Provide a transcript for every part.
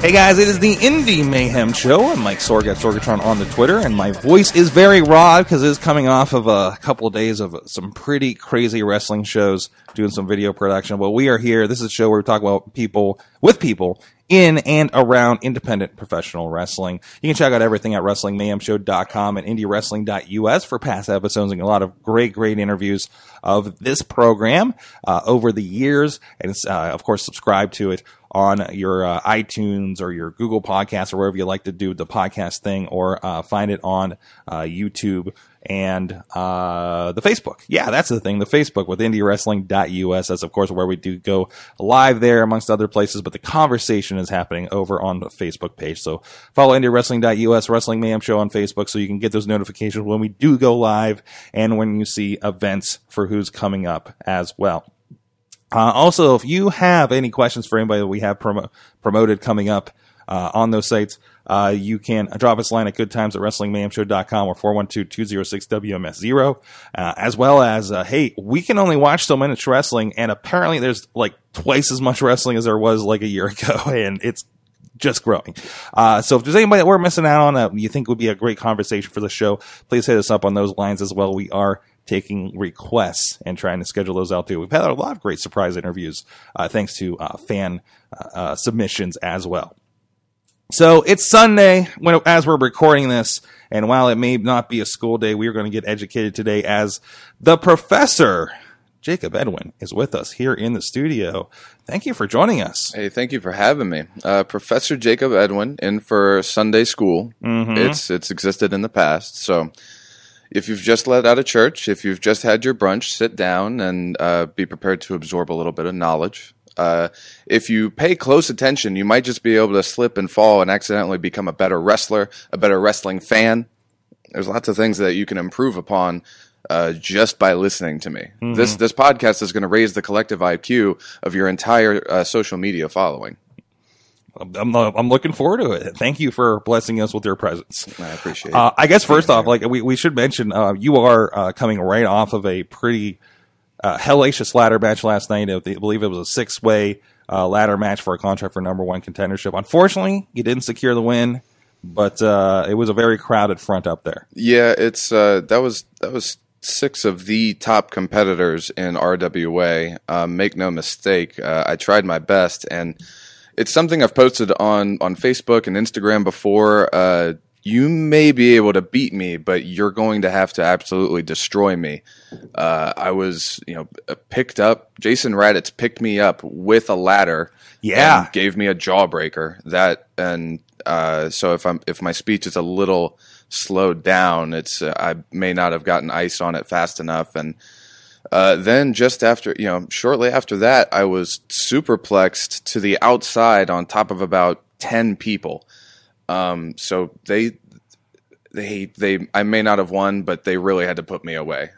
Hey guys, it is the Indie Mayhem Show. I'm Mike Sorg at Sorgatron on the Twitter, and my voice is very raw because it is coming off of a couple of days of some pretty crazy wrestling shows, doing some video production. But we are here. This is a show where we talk about people with people in and around independent professional wrestling. You can check out everything at WrestlingMayhemShow.com and IndieWrestling.us for past episodes and a lot of great, great interviews of this program uh, over the years. And uh, of course, subscribe to it on your uh, iTunes or your Google Podcasts or wherever you like to do the podcast thing, or uh, find it on uh, YouTube and uh, the Facebook. Yeah, that's the thing. The Facebook with IndieWrestling.us. That's of course where we do go live there, amongst other places. But the conversation is happening over on the Facebook page. So follow IndieWrestling.us, Wrestling Mayhem Show on Facebook, so you can get those notifications when we do go live and when you see events for who's coming up as well. Uh, also, if you have any questions for anybody that we have promo- promoted coming up uh, on those sites, uh, you can drop us a line at goodtimes at wrestlingmayhemshow.com or 412-206-WMS0, uh, as well as, uh, hey, we can only watch so much wrestling, and apparently there's like twice as much wrestling as there was like a year ago, and it's just growing. Uh, so if there's anybody that we're missing out on that you think would be a great conversation for the show, please hit us up on those lines as well. We are taking requests and trying to schedule those out too. We've had a lot of great surprise interviews, uh, thanks to uh, fan uh, uh, submissions as well. So it's Sunday when, as we're recording this, and while it may not be a school day, we are going to get educated today as the professor. Jakob Edwinn is with us here in the studio. Thank you for joining us. Hey, thank you for having me, uh, Professor Jakob Edwinn, in for Sunday school. Mm-hmm. It's it's existed in the past, so if you've just let out of church, if you've just had your brunch, sit down and uh, be prepared to absorb a little bit of knowledge. Uh, if you pay close attention, you might just be able to slip and fall and accidentally become a better wrestler, a better wrestling fan. There's lots of things that you can improve upon uh, just by listening to me. This this podcast is going to raise the collective IQ of your entire uh, social media following. I'm, I'm looking forward to it. Thank you for blessing us with your presence. I appreciate Uh, it. I guess first off, like we, we should mention, uh, you are uh, coming right off of a pretty uh, hellacious ladder match last night. I believe it was a six way uh, ladder match for a contract for number one contendership. Unfortunately, you didn't secure the win, but uh, it was a very crowded front up there. Yeah, it's uh, that was that was six of the top competitors in RWA. Um, make no mistake, uh, I tried my best, and it's something I've posted on on Facebook and Instagram before. Uh, you may be able to beat me, but you're going to have to absolutely destroy me. Uh, I was, you know, picked up. Jason Raditz picked me up with a ladder. Yeah. and gave me a jawbreaker. That and uh, so if I'm if my speech is a little slowed down, it's uh, I may not have gotten ice on it fast enough. And uh, then just after, you know, shortly after that, I was superplexed to the outside on top of about ten people. Um, so they they they I may not have won, but they really had to put me away.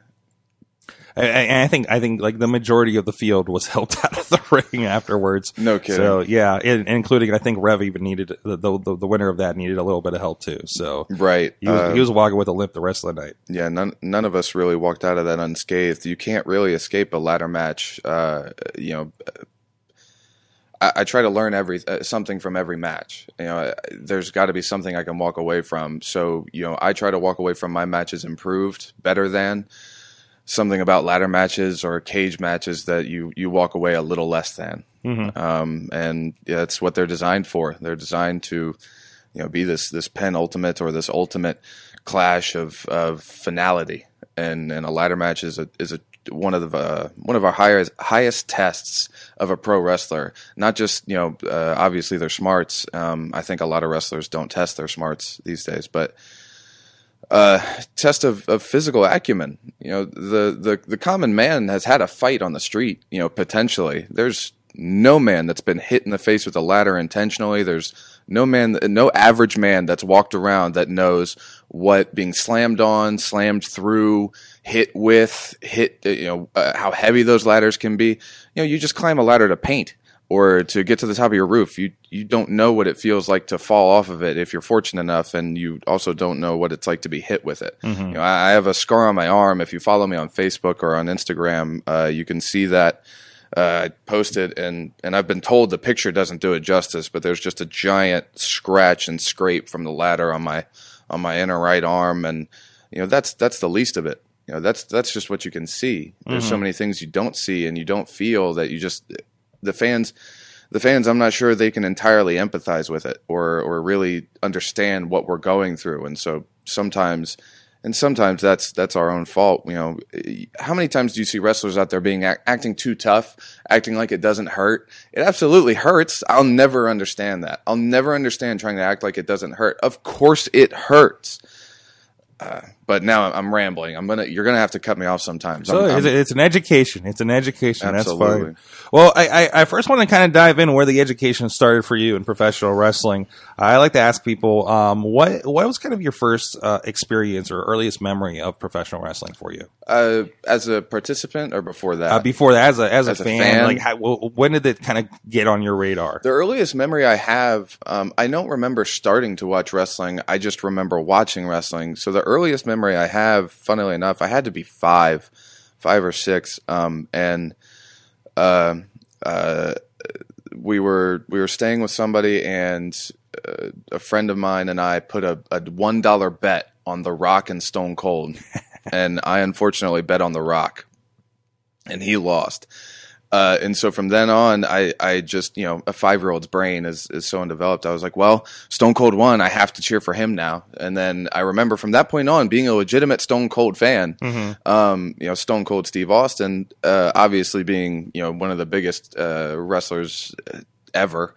I- I, think I think like the majority of the field was helped out of the ring afterwards. No kidding. So yeah, in, including I think Rev even needed the, the the winner of that needed a little bit of help too. So Right. he was, Uh, he was walking with a limp the rest of the night. Yeah, none none of us really walked out of that unscathed. You can't really escape a ladder match. Uh, you know, I, I try to learn every uh, something from every match. You know, there's got to be something I can walk away from. So you know, I try to walk away from my matches improved, better than something about ladder matches or cage matches that you you walk away a little less than. Um, and yeah, that's what they're designed for. They're designed to you know be this this penultimate or this ultimate clash of of finality and and a ladder match is a is a one of the uh, one of our highest highest tests of a pro wrestler not just you know uh, obviously their smarts um, I think a lot of wrestlers don't test their smarts these days but uh, test of, of physical acumen. You know, the, the the common man has had a fight on the street. You know, potentially there's no man that's been hit in the face with a ladder intentionally. There's no man, no average man that's walked around that knows what being slammed on, slammed through, hit with, hit, you know, uh, how heavy those ladders can be. You know, you just climb a ladder to paint or to get to the top of your roof. You you don't know what it feels like to fall off of it if you're fortunate enough, and you also don't know what it's like to be hit with it. You know, I, I have a scar on my arm. If you follow me on Facebook or on Instagram, uh, you can see that. Uh, I posted and and I've been told the picture doesn't do it justice, but there's just a giant scratch and scrape from the ladder on my on my inner right arm, and you know that's that's the least of it. You know that's that's just what you can see. There's so many things you don't see and you don't feel that you just the fans the fans I'm not sure they can entirely empathize with it or or really understand what we're going through. And so sometimes and sometimes that's that's our own fault you know. How many times do you see wrestlers out there being act, acting too tough acting like it doesn't hurt? It absolutely hurts. I'll never understand that. I'll never understand trying to act like it doesn't hurt. Of course it hurts. Uh, but now I'm rambling. I'm gonna. You're gonna have to cut me off sometimes. So I'm- it's, I'm- it's an education. It's an education. Absolutely. That's fine. Well, I, I, I first want to kind of dive in where the education started for you in professional wrestling. I like to ask people, um, what what was kind of your first uh, experience or earliest memory of professional wrestling for you? uh, as a participant or before that. Uh, before that, as a as, As a, a fan, fan? like how, when did it kind of get on your radar? The earliest memory I have, um, I don't remember starting to watch wrestling. I just remember watching wrestling. So the earliest memory I have, funnily enough, I had to be five, five or six, um, and uh, uh, we were we were staying with somebody, and uh, a friend of mine and I put a, a one dollar bet on The Rock and Stone Cold, and I unfortunately bet on The Rock, and he lost. Uh, and so from then on, I, I just, you know, a five year old's brain is, is so undeveloped. I was like, well, Stone Cold won. I have to cheer for him now. And then I remember from that point on being a legitimate Stone Cold fan, um, you know, Stone Cold Steve Austin, uh, obviously being, you know, one of the biggest, uh, wrestlers ever.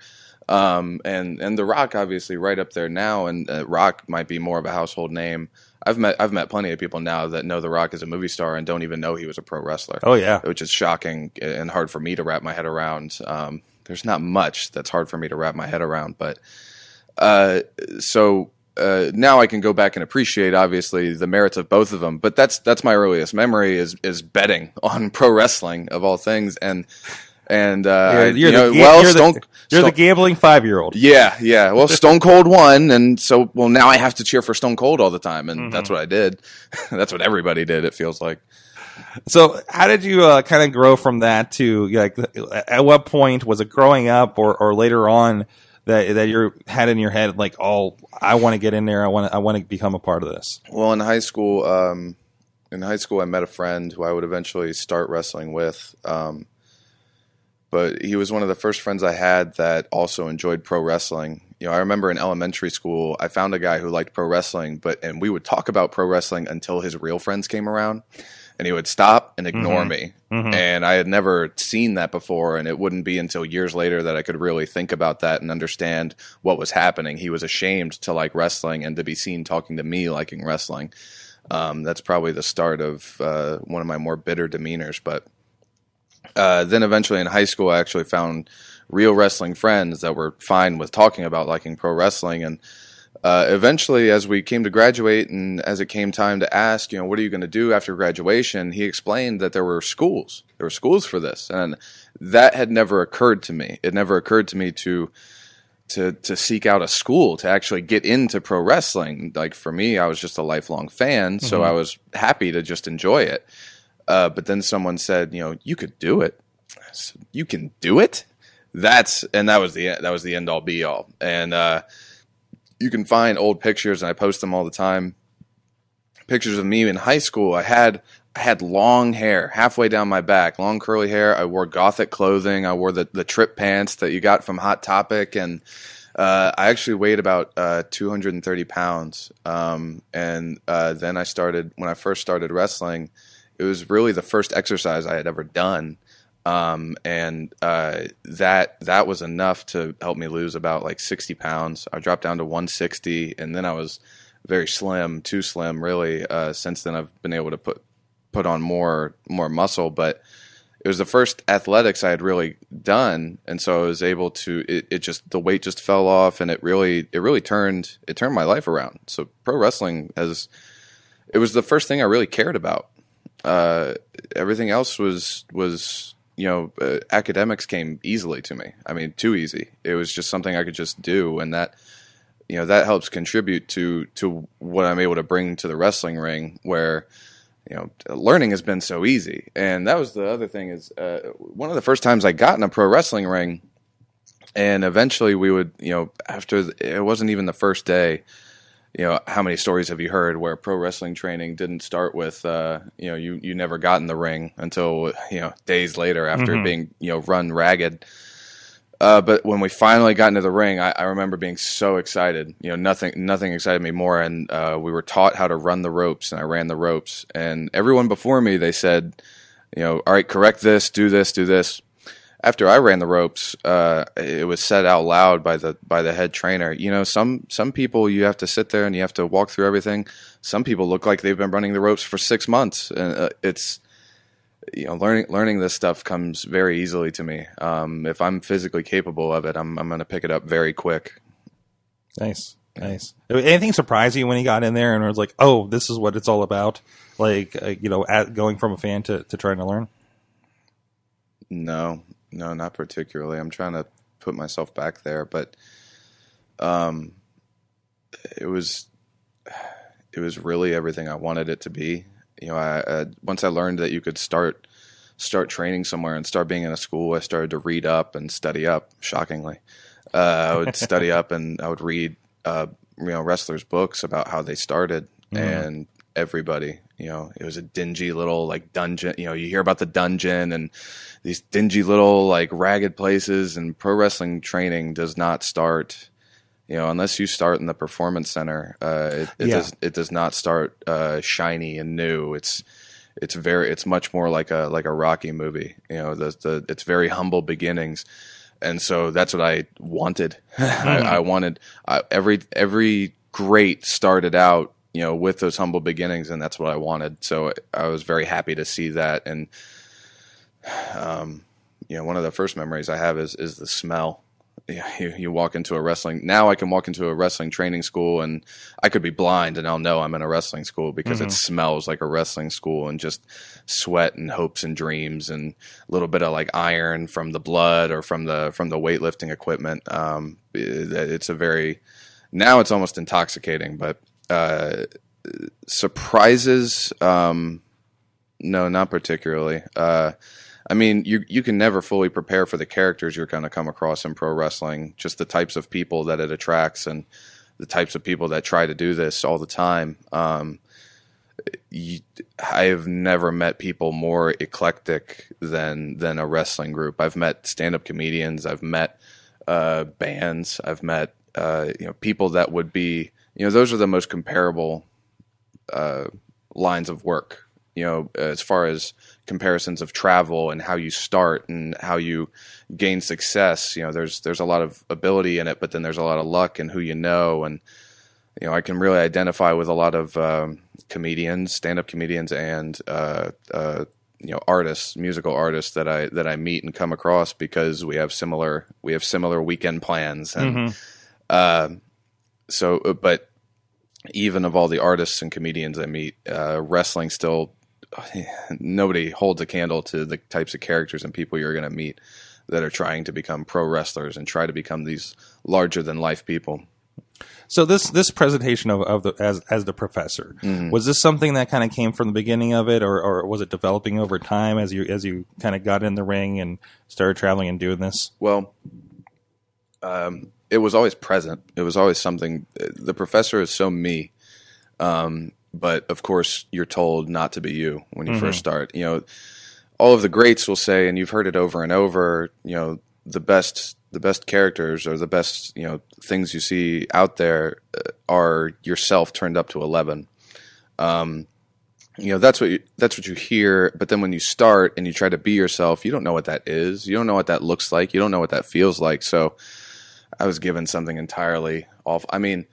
Um, and, and The Rock obviously right up there now. And uh, Rock might be more of a household name. I've met, I've met plenty of people now that know The Rock as a movie star and don't even know he was a pro wrestler Oh yeah, which is shocking and hard for me to wrap my head around. Um, there's not much that's hard for me to wrap my head around, but uh, so uh, now I can go back and appreciate obviously the merits of both of them. But that's that's my earliest memory is is betting on pro wrestling of all things, and and uh, you're, you're you know, the, well, you're, Stone, the, you're the gambling five year old. yeah, yeah. Well, Stone Cold won, and so well now I have to cheer for Stone Cold all the time, and that's what I did. that's what everybody did. It feels like. So, how did you uh, kind of grow from that to like? At what point was it growing up, or, or later on that that you had in your head like, oh, I want to get in there. I want to I want to become a part of this. Well, in high school, um, in high school, I met a friend who I would eventually start wrestling with. Um, but he was one of the first friends I had that also enjoyed pro wrestling. You know, I remember in elementary school, I found a guy who liked pro wrestling, but and we would talk about pro wrestling until his real friends came around, and he would stop and ignore me. And I had never seen that before, and it wouldn't be until years later that I could really think about that and understand what was happening. He was ashamed to like wrestling and to be seen talking to me liking wrestling. Um, that's probably the start of uh, one of my more bitter demeanors, but uh, then eventually in high school, I actually found real wrestling friends that were fine with talking about liking pro wrestling. And uh, eventually, as we came to graduate and as it came time to ask, you know, what are you going to do after graduation? He explained that there were schools. There were schools for this. And that had never occurred to me. It never occurred to me to to to seek out a school to actually get into pro wrestling. Like for me, I was just a lifelong fan, so I was happy to just enjoy it. Uh, but then someone said, you know, you could do it. Said, you can do it. That's and that was the that was the end all be all. And uh, you can find old pictures, and I post them all the time. Pictures of me in high school. I had I had long hair halfway down my back, long curly hair. I wore gothic clothing. I wore the the trip pants that you got from Hot Topic, and uh, I actually weighed about uh, 230 pounds. Um, and uh, then I started when I first started wrestling. It was really the first exercise I had ever done, um, and uh, that that was enough to help me lose about like 60 pounds. I dropped down to 160, and then I was very slim, too slim, really. Uh, since then, I've been able to put put on more more muscle, but it was the first athletics I had really done, and so I was able to. It, it just the weight just fell off, and it really it really turned it turned my life around. So pro wrestling has it was the first thing I really cared about. Uh, everything else was was you know uh, academics came easily to me. I mean, too easy. It was just something I could just do, and that you know that helps contribute to to what I'm able to bring to the wrestling ring where you know learning has been so easy and that was the other thing is uh, one of the first times I got in a pro wrestling ring and eventually we would you know after the, it wasn't even the first day you know how many stories have you heard where pro wrestling training didn't start with uh, you know you you never got in the ring until you know days later after being you know run ragged uh, but when we finally got into the ring, I, I remember being so excited. You know, nothing nothing excited me more. And uh, we were taught how to run the ropes, and I ran the ropes. And everyone before me, they said, you know, all right, correct this, do this, do this. After I ran the ropes, uh, it was said out loud by the by the head trainer. You know, some some people you have to sit there and you have to walk through everything. Some people look like they've been running the ropes for six months, and uh, it's you know learning learning this stuff comes very easily to me. Um, if I'm physically capable of it, I'm I'm going to pick it up very quick. Nice, nice. Anything surprise you when he got in there and was like, "Oh, this is what it's all about"? Like, uh, you know, at, going from a fan to, to trying to learn. No, no, not particularly. I'm trying to put myself back there, but um, it was it was really everything I wanted it to be. You know, I, I once I learned that you could start start training somewhere and start being in a school, I started to read up and study up. Shockingly, uh, I would study up and I would read uh, you know wrestlers' books about how they started and everybody. You know, it was a dingy little like dungeon. You know, you hear about the dungeon and these dingy little like ragged places. And pro wrestling training does not start. You know, unless you start in the performance center, uh, it, it Yeah. does it does not start uh, shiny and new. It's it's very it's much more like a like a Rocky movie. You know, the the it's very humble beginnings, and so that's what I wanted. I, I wanted I, every every great started out you know with those humble beginnings, and that's what I wanted. So I was very happy to see that, and um, you know, one of the first memories I have is is the smell. You, you, walk into a wrestling now. I can walk into a wrestling training school and I could be blind and I'll know I'm in a wrestling school because it smells like a wrestling school and just sweat and hopes and dreams and a little bit of like iron from the blood or from the from the weightlifting equipment. Um, it- it's a very now it's almost intoxicating, but uh, surprises. Um, no, not particularly. Uh, I mean, you you can never fully prepare for the characters you're going to come across in pro wrestling. Just the types of people that it attracts, and the types of people that try to do this all the time. Um, you, I've never met people more eclectic than than a wrestling group. I've met stand up comedians. I've met uh, bands. I've met uh, you know people that would be you know those are the most comparable uh, lines of work. You know, as far as comparisons of travel and how you start and how you gain success. You know, there's there's a lot of ability in it, but then there's a lot of luck and who you know. And you know, I can really identify with a lot of um, comedians, stand up comedians, and uh, uh, you know, artists, musical artists that I that I meet and come across because we have similar we have similar weekend plans and. Uh, so, uh, but even of all the artists and comedians I meet, uh, wrestling still nobody holds a candle to the types of characters and people you're going to meet that are trying to become pro wrestlers and try to become these larger than life people. So this this presentation of, of the as as the professor was this something that kind of came from the beginning of it, or, or was it developing over time as you as you kind of got in the ring and started traveling and doing this? Well, um, it was always present. It was always something. The professor is so me, um, but of course you're told not to be you when you first start. You know, all of the greats will say, and you've heard it over and over. You know, the best the best characters or the best you know things you see out there uh, are yourself turned up to eleven. Um, you know that's what you, that's what you hear but then when you start and you try to be yourself you don't know what that is you don't know what that looks like you don't know what that feels like so i was given something entirely off i mean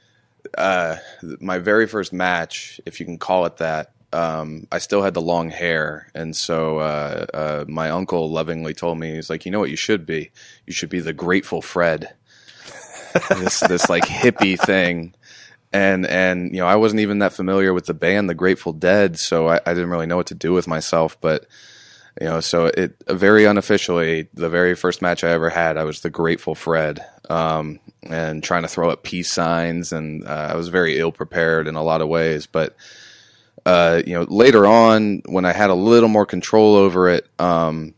uh, my very first match if you can call it that um, I still had the long hair, and so uh, uh, my uncle lovingly told me, he's like, you know what, you should be, you should be the Grateful Fred, this this like hippie thing, and and you know I wasn't even that familiar with the band, the Grateful Dead, so I, I didn't really know what to do with myself, but. You know, so it very unofficially, the very first match I ever had, I was the Grateful Fred, um, and trying to throw up peace signs, and uh, I was very ill prepared in a lot of ways. But uh, you know, later on, when I had a little more control over it, um,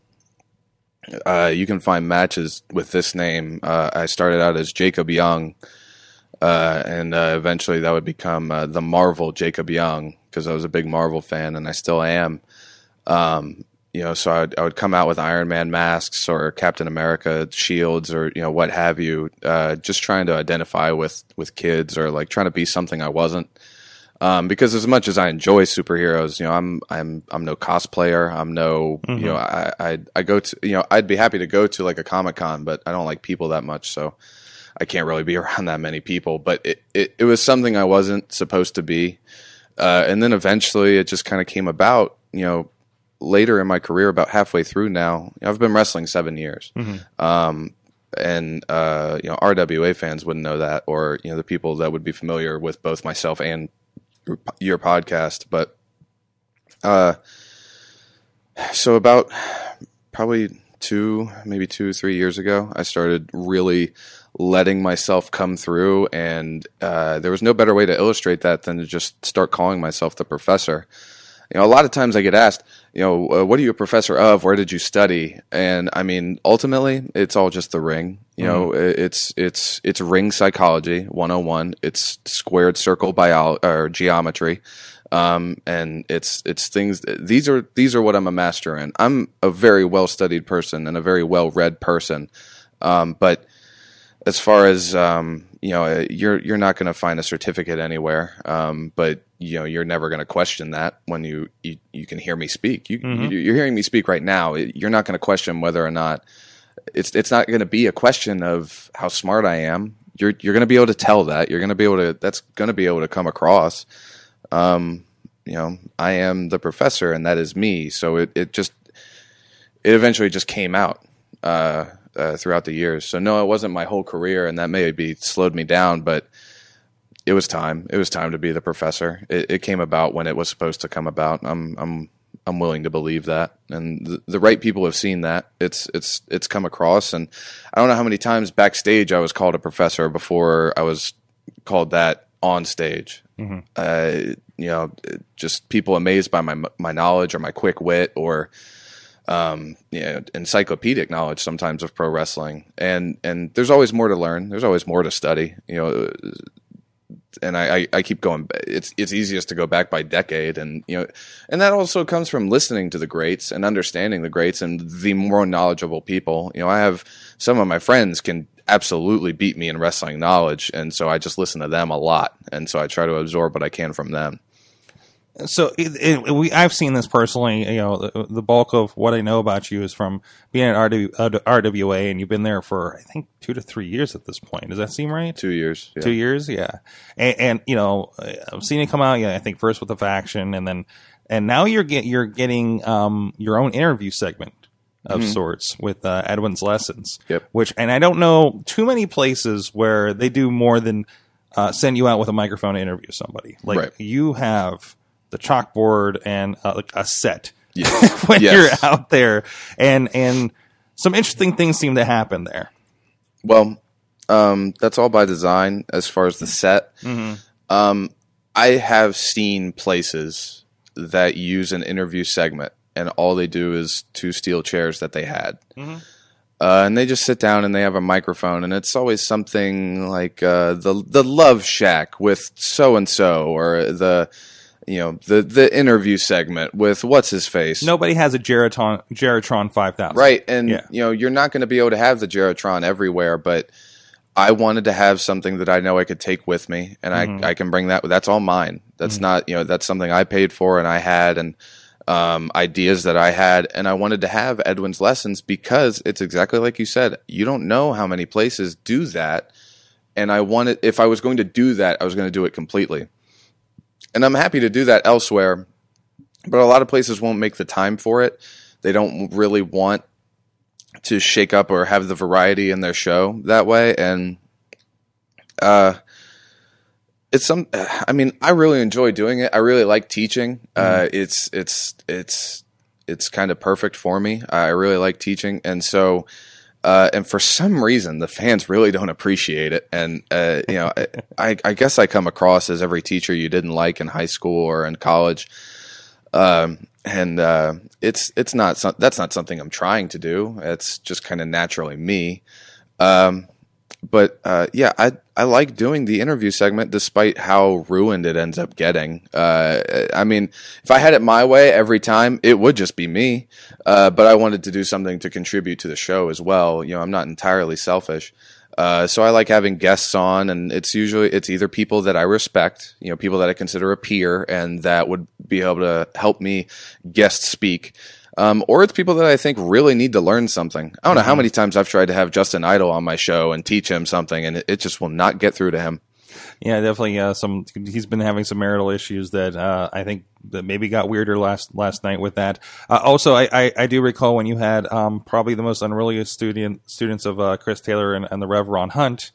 uh, you can find matches with this name. Uh, I started out as Jacob Young, uh, and uh, eventually that would become the Marvel Jacob Young because I was a big Marvel fan, and I still am. Um, you know, so I'd, I would come out with Iron Man masks or Captain America shields or you know what have you, uh, just trying to identify with with kids or like trying to be something I wasn't. Um, because as much as I enjoy superheroes, you know, I'm I'm I'm no cosplayer. I'm no, you know, I, I I go to, you know, I'd be happy to go to like a comic con, but I don't like people that much, so I can't really be around that many people. But it it, it was something I wasn't supposed to be, uh, and then eventually it just kind of came about. You know, later in my career, about halfway through now, I've been wrestling seven years. Um, and uh, you know, RWA fans wouldn't know that, or you know, the people that would be familiar with both myself and your- your podcast. But uh, so about probably two, maybe two, three years ago, I started really letting myself come through, and uh, there was no better way to illustrate that than to just start calling myself the professor. You know, a lot of times I get asked, you know, uh, what are you a professor of? Where did you study? And I mean, ultimately, it's all just the ring. You know, it's it's it's ring psychology 101. It's squared circle bio or geometry. Um, and it's it's things these are these are what I'm a master in. I'm a very well studied person and a very well read person. Um, but as far as um, you know, uh, you're you're not going to find a certificate anywhere. Um, but you know, you're never going to question that when you, you you can hear me speak. You, you you're hearing me speak right now. You're not going to question whether or not it's it's not going to be a question of how smart I am. You're you're going to be able to tell that. You're going to be able to. That's going to be able to come across. Um, you know, I am the professor, and that is me. So it it just it eventually just came out uh, uh, throughout the years. So no, it wasn't my whole career, and that maybe slowed me down, but it was time. It was time to be the professor. It, it came about when it was supposed to come about. I'm I'm I'm willing to believe that, and the, the right people have seen that. It's it's it's come across, and I don't know how many times backstage I was called a professor before I was called that on stage. Uh, you know, just people amazed by my my knowledge or my quick wit or um, you know, encyclopedic knowledge sometimes of pro wrestling, and and there's always more to learn. There's always more to study. You know, and I, I, I keep going. It's it's easiest to go back by decade, and you know, and that also comes from listening to the greats and understanding the greats and the more knowledgeable people. You know, I have some of my friends can absolutely beat me in wrestling knowledge, and so I just listen to them a lot, and so I try to absorb what I can from them. So it, it, we I've seen this personally. You know, the, the bulk of what I know about you is from being at RW, uh, RWA, and you've been there for I think two to three years at this point. Does that seem right? Two years, yeah. Two years, yeah. And, and you know, I've seen it come out. Yeah, I think first with the faction, and then and now you're get you're getting um, your own interview segment of sorts with uh, Edwinn's lessons. Yep. Which and I don't know too many places where they do more than uh, send you out with a microphone to interview somebody. Like Right. you have the chalkboard and uh, like a set Yes. when Yes. you're out there, and and some interesting things seem to happen there. Well, um, that's all by design as far as the set. Um, I have seen places that use an interview segment, and all they do is two steel chairs that they had. Uh, and they just sit down and they have a microphone, and it's always something like uh, the the Love Shack with so and so, or the you know the the interview segment with what's his face. Nobody has a Geratron Geratron five thousand. Right, and Yeah. you know you're not going to be able to have the Geratron everywhere, but I wanted to have something that I know I could take with me, and I I can bring that. That's all mine. That's not you know that's something I paid for and I had and um, ideas that I had, and I wanted to have Edwinn's lessons because it's exactly like you said. You don't know how many places do that, and I wanted if I was going to do that, I was going to do it completely, and I'm happy to do that elsewhere but a lot of places won't make the time for it. They don't really want to shake up or have the variety in their show that way, and uh, it's some. I mean, I really enjoy doing it. I really like teaching. Uh, it's it's it's it's kind of perfect for me. I really like teaching, and so. Uh, and for some reason, the fans really don't appreciate it. And uh, you know, I, I guess I come across as every teacher you didn't like in high school or in college. Um, and uh, it's it's not some, that's not something I'm trying to do. It's just kind of naturally me. Um, but uh, yeah, I I like doing the interview segment despite how ruined it ends up getting. Uh, I mean, if I had it my way every time, it would just be me. Uh, but I wanted to do something to contribute to the show as well. You know, I'm not entirely selfish. Uh, so I like having guests on, and it's usually it's either people that I respect, you know, people that I consider a peer, and that would be able to help me guest speak, um, or it's people that I think really need to learn something. I don't know how many times I've tried to have Justin Idol on my show and teach him something, and it, it just will not get through to him. Yeah, definitely. Uh, some he's been having some marital issues that uh, I think that maybe got weirder last last night with that. Uh, also, I, I, I do recall when you had um, probably the most unruly student students of uh, Chris Taylor and, and the Rev Ron Hunt.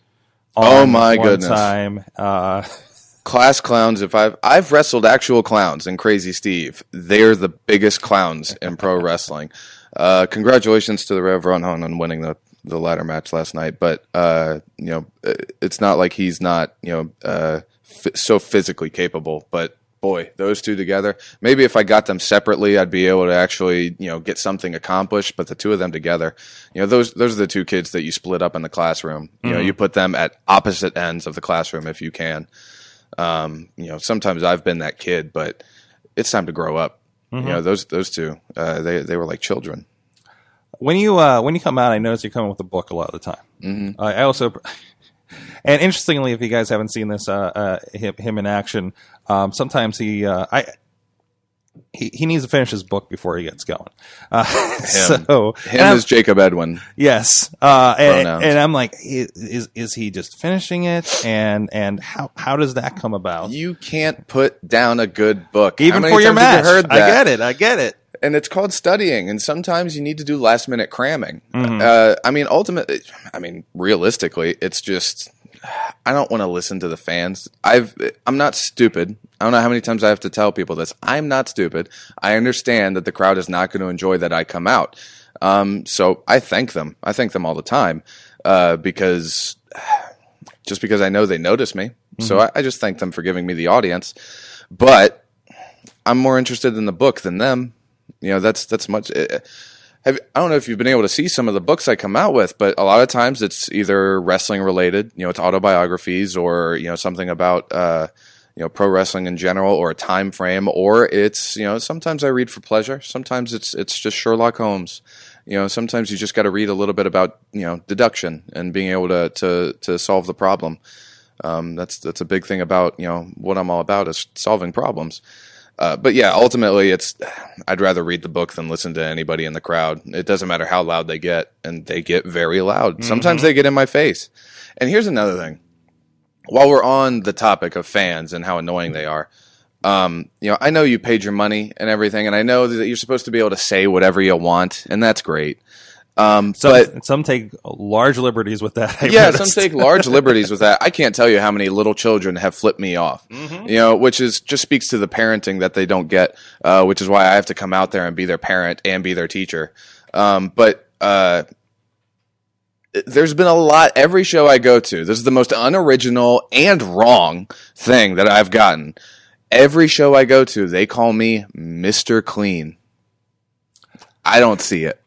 On Oh, my one goodness. Time, uh, class clowns if i've i've wrestled actual clowns and crazy steve. They're the biggest clowns in pro wrestling. Uh congratulations to the rev ron Hunt on winning the the ladder match last night but uh you know it's not like he's not you know uh f- so physically capable but boy those two together maybe if i got them separately i'd be able to actually you know get something accomplished but the two of them together you know those those are the two kids that you split up in the classroom. You know you put them at opposite ends of the classroom if you can um, you know, sometimes I've been that kid, but it's time to grow up. You know, those those two, uh, they they were like children. when you uh, when you come out, I notice you're coming with a book a lot of the time. Mm-hmm. I also, and interestingly, if you guys haven't seen this, uh, uh, him, him in action, um, sometimes he, uh, I, he, he needs to finish his book before he gets going. Uh, so Him is Jakob Edwinn. yes, uh, and, and I'm like, is is he just finishing it? And and how how does that come about? You can't put down a good book, Even for your match, you I get it, I get it. and it's called studying and sometimes you need to do last minute cramming Mm-hmm. uh, i mean ultimately i mean realistically it's just i don't want to listen to the fans i've i'm not stupid i don't know how many times i have to tell people this i'm not stupid i understand that the crowd is not going to enjoy that i come out um, so i thank them i thank them all the time uh, because just because i know they notice me so I, I just thank them for giving me the audience but I'm more interested in the book than them. You know, that's that's much. eh, Have, I don't know if you've been able to see some of the books I come out with, but a lot of times it's either wrestling related. You know, it's autobiographies or you know something about uh, you know pro wrestling in general or a time frame, or it's you know sometimes I read for pleasure. Sometimes it's it's just Sherlock Holmes. You know, sometimes you just got to read a little bit about you know deduction and being able to to to solve the problem. Um, that's that's a big thing about you know what I'm all about is solving problems. Uh, but yeah, ultimately, it's I'd rather read the book than listen to anybody in the crowd. It doesn't matter how loud they get, and they get very loud. Sometimes they get in my face. And here's another thing: while we're on the topic of fans and how annoying they are, um, you know, I know you paid your money and everything, and I know that you're supposed to be able to say whatever you want, and that's great. Um, Some but some take large liberties with that. I've yeah, some take large liberties with that. I can't tell you how many little children have flipped me off. You know, which is just speaks to the parenting that they don't get, uh, which is why I have to come out there and be their parent and be their teacher. Um, but uh, there's been a lot. Every show I go to, this is the most unoriginal and wrong thing that I've gotten. Every show I go to, they call me Mister Clean. I don't see it.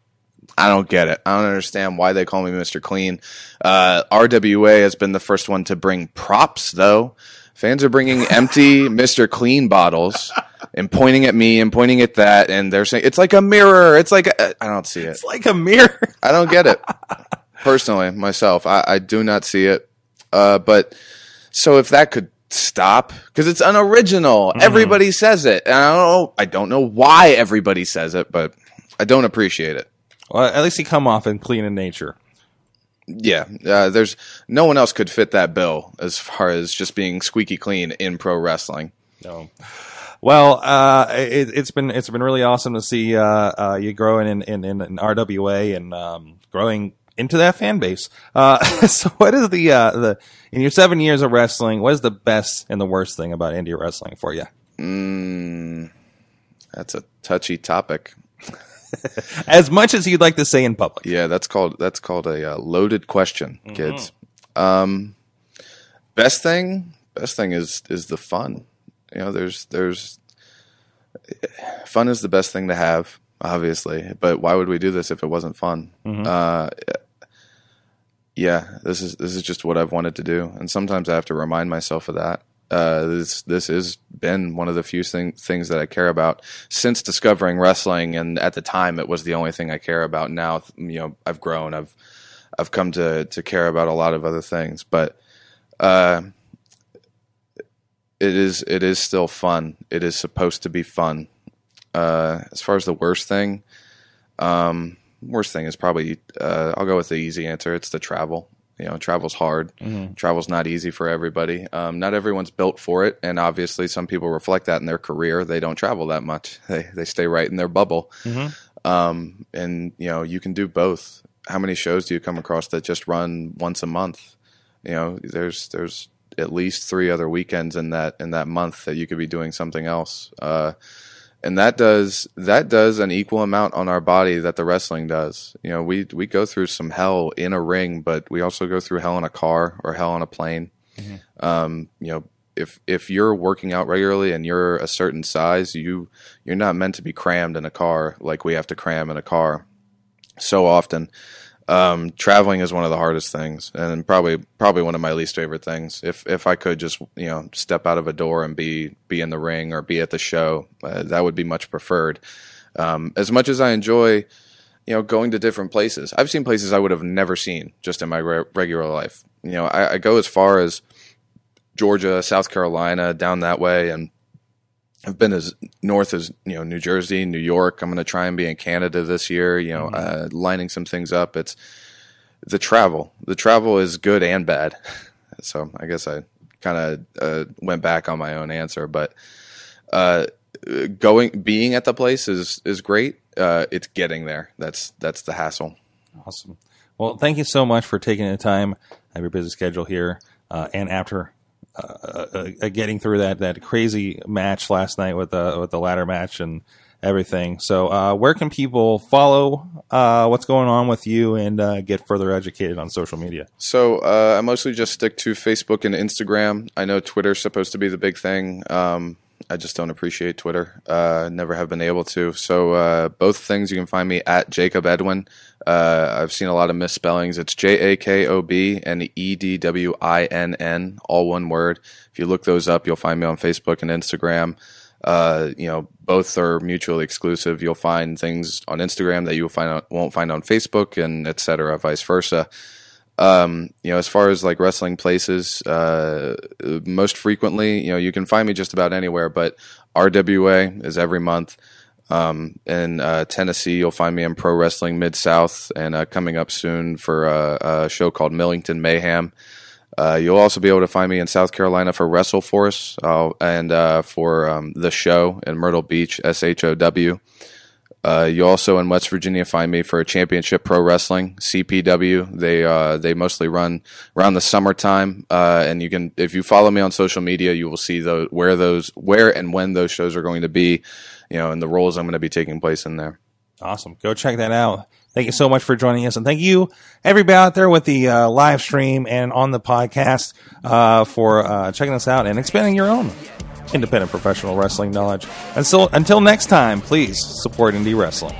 I don't get it. I don't understand why they call me Mr. Clean. Uh, RWA has been the first one to bring props, though. Fans are bringing empty Mr. Clean bottles and pointing at me and pointing at that, and they're saying it's like a mirror. It's like a, I don't see it. It's like a mirror. I don't get it. Personally, myself, I, I do not see it. Uh, but so if that could stop, because it's unoriginal, everybody says it, and I don't know. I don't know why everybody says it, but I don't appreciate it. Well, at least he come off in clean in nature. Yeah, uh, there's no one else could fit that bill as far as just being squeaky clean in pro wrestling. No. Well, uh, it, it's been it's been really awesome to see uh, uh, you growing in, in, in, in RWA and um, growing into that fan base. Uh, so, what is the uh, the in your seven years of wrestling? What is the best and the worst thing about indie wrestling for you? Mm, that's a touchy topic. As much as you'd like to say in public. Yeah, that's called that's called a uh, loaded question, kids. Um, best thing, best thing is is the fun. You know, there's there's fun is the best thing to have, obviously. But why would we do this if it wasn't fun? Uh, yeah, this is this is just what I've wanted to do, and sometimes I have to remind myself of that. Uh, this this has been one of the few thing, things that I care about since discovering wrestling, and at the time it was the only thing I care about. Now, you know, I've grown, I've I've come to to care about a lot of other things, but uh, it is it is still fun. It is supposed to be fun. Uh, as far as the worst thing, um, worst thing is probably uh, I'll go with the easy answer. It's the travel. You know, travel's hard. Travel's not easy for everybody. Um, not everyone's built for it, and obviously, some people reflect that in their career. They don't travel that much. They they stay right in their bubble. Um, and you know, you can do both. How many shows do you come across that just run once a month? You know, there's there's at least three other weekends in that in that month that you could be doing something else. Uh, and that does that does an equal amount on our body that the wrestling does. You know, we we go through some hell in a ring, but we also go through hell in a car or hell on a plane. Um, you know, if if you're working out regularly and you're a certain size, you you're not meant to be crammed in a car like we have to cram in a car so often. Um, traveling is one of the hardest things, and probably probably one of my least favorite things. If if I could just you know step out of a door and be be in the ring or be at the show, uh, that would be much preferred. Um, as much as I enjoy, you know, going to different places, I've seen places I would have never seen just in my re- regular life. You know, I, I go as far as Georgia, South Carolina, down that way, and I've been as north as you know New Jersey, New York. I'm going to try and be in Canada this year. You know, uh, lining some things up. It's the travel. The travel is good and bad. So I guess I kind of uh, went back on my own answer, but uh, going being at the place is is great. Uh, it's getting there. That's that's the hassle. Awesome. Well, thank you so much for taking the time. I have your busy schedule here, uh, and after uh, uh, uh, getting through that that crazy match last night with the with the ladder match and everything. So, uh, where can people follow uh, what's going on with you and uh, get further educated on social media? So uh, I mostly just stick to Facebook and Instagram. I know Twitter's supposed to be the big thing. Um, I just don't appreciate Twitter. Uh, never have been able to. So uh, both things you can find me at Jakob Edwinn. Uh, I've seen a lot of misspellings. It's J A K O B and E D W I N N, all one word. If you look those up, you'll find me on Facebook and Instagram. Uh, you know, both are mutually exclusive. You'll find things on Instagram that you will find on, won't find on Facebook, and et cetera, vice versa. Um, you know, as far as like wrestling places, uh, most frequently, you know, you can find me just about anywhere, but RWA is every month. Um, in uh, Tennessee, you'll find me in Pro Wrestling Mid South, and uh, coming up soon for a, a show called Millington Mayhem. Uh, you'll also be able to find me in South Carolina for WrestleForce uh, and uh, for um, the show in Myrtle Beach, S H O W. Uh, you also in West Virginia find me for a Championship Pro Wrestling (CPW). They uh, they mostly run around the summertime, uh, and you can if you follow me on social media, you will see those where those where and when those shows are going to be, you know, and the roles I'm going to be taking place in there. Awesome. Go check that out. Thank you so much for joining us. And thank you, everybody out there with the uh, live stream and on the podcast uh, for uh, checking us out and expanding your own independent professional wrestling knowledge. And so, until next time, please support indie wrestling.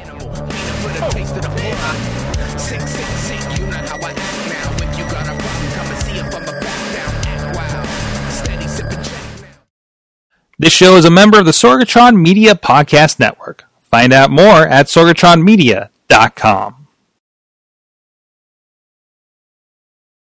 This show is a member of the Sorgatron Media Podcast Network. Find out more at sorgatronmedia.com dot com.